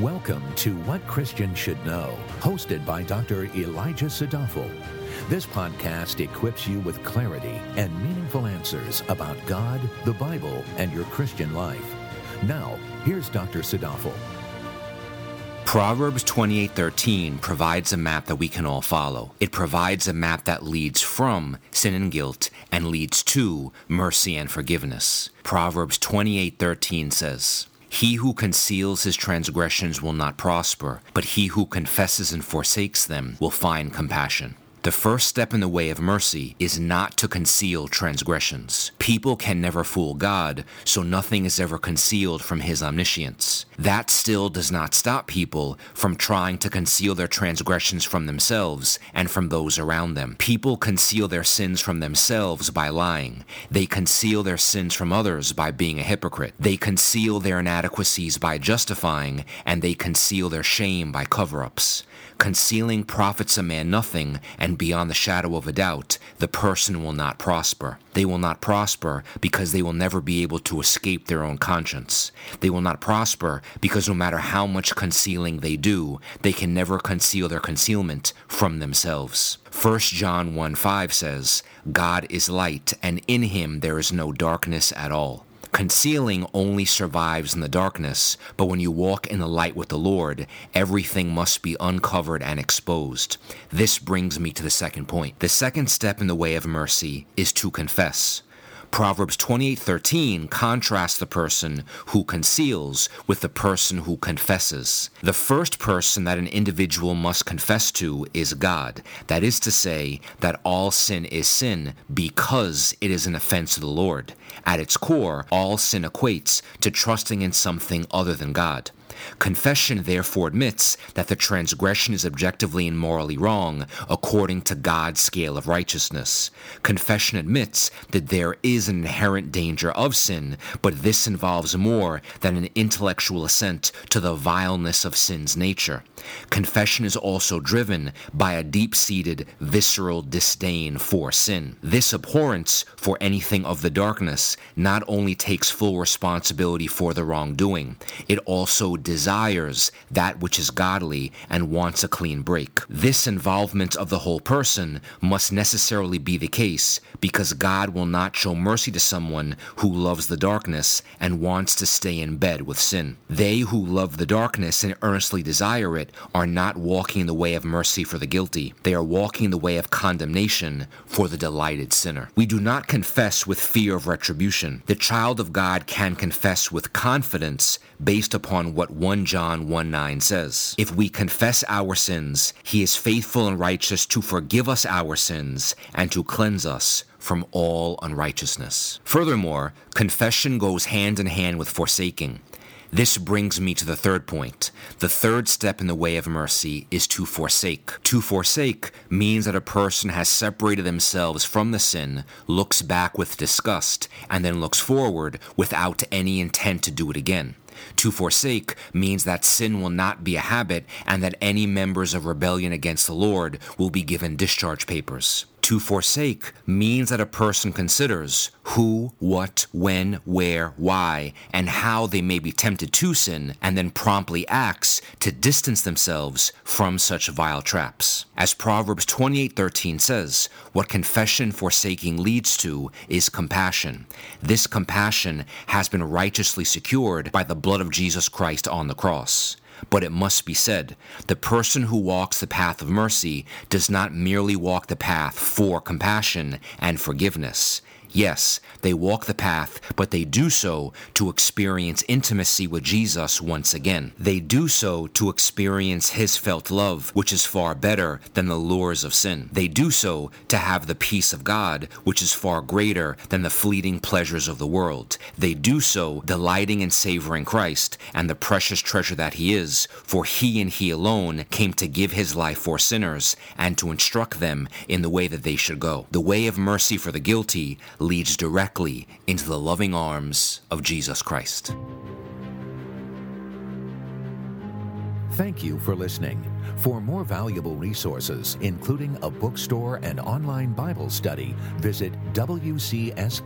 Welcome to What Christians Should Know, hosted by Dr. Elijah Sadafel. This podcast equips you with clarity and meaningful answers about God, the Bible, and your Christian life. Now, here's Dr. Sadafel. Proverbs 28:13 provides a map that we can all follow. It provides a map that leads from sin and guilt and leads to mercy and forgiveness. Proverbs 28:13 says, he who conceals his transgressions will not prosper, but he who confesses and forsakes them will find compassion. The first step in the way of mercy is not to conceal transgressions. People can never fool God, so nothing is ever concealed from His omniscience. That still does not stop people from trying to conceal their transgressions from themselves and from those around them. People conceal their sins from themselves by lying. They conceal their sins from others by being a hypocrite. They conceal their inadequacies by justifying, and they conceal their shame by cover ups. Concealing profits a man nothing, and beyond the shadow of a doubt, the person will not prosper. They will not prosper because they will never be able to escape their own conscience. They will not prosper because no matter how much concealing they do, they can never conceal their concealment from themselves. 1 John 1 5 says, God is light, and in him there is no darkness at all. Concealing only survives in the darkness, but when you walk in the light with the Lord, everything must be uncovered and exposed. This brings me to the second point. The second step in the way of mercy is to confess. Proverbs 28:13 contrasts the person who conceals with the person who confesses. The first person that an individual must confess to is God. That is to say that all sin is sin because it is an offense to the Lord. At its core, all sin equates to trusting in something other than God. Confession therefore admits that the transgression is objectively and morally wrong according to God's scale of righteousness. Confession admits that there is an inherent danger of sin, but this involves more than an intellectual assent to the vileness of sin's nature. Confession is also driven by a deep seated, visceral disdain for sin. This abhorrence for anything of the darkness not only takes full responsibility for the wrongdoing, it also desires that which is godly and wants a clean break. This involvement of the whole person must necessarily be the case because God will not show mercy to someone who loves the darkness and wants to stay in bed with sin. They who love the darkness and earnestly desire it are not walking the way of mercy for the guilty. They are walking the way of condemnation for the delighted sinner. We do not confess with fear of retribution. The child of God can confess with confidence based upon what 1 John 1 9 says. If we confess our sins, he is faithful and righteous to forgive us our sins and to cleanse us from all unrighteousness. Furthermore, confession goes hand in hand with forsaking. This brings me to the third point. The third step in the way of mercy is to forsake. To forsake means that a person has separated themselves from the sin, looks back with disgust, and then looks forward without any intent to do it again. To forsake means that sin will not be a habit and that any members of rebellion against the Lord will be given discharge papers. To forsake means that a person considers who, what, when, where, why, and how they may be tempted to sin, and then promptly acts to distance themselves from such vile traps. As Proverbs 28:13 says, what confession forsaking leads to is compassion. This compassion has been righteously secured by the blood of Jesus Christ on the cross. But it must be said, the person who walks the path of mercy does not merely walk the path for compassion and forgiveness. Yes, they walk the path, but they do so to experience intimacy with Jesus once again. They do so to experience His felt love, which is far better than the lures of sin. They do so to have the peace of God, which is far greater than the fleeting pleasures of the world. They do so delighting and savoring Christ and the precious treasure that He is, for He and He alone came to give His life for sinners and to instruct them in the way that they should go. The way of mercy for the guilty leads directly into the loving arms of Jesus Christ. Thank you for listening. For more valuable resources, including a bookstore and online Bible study, visit WCSK.org.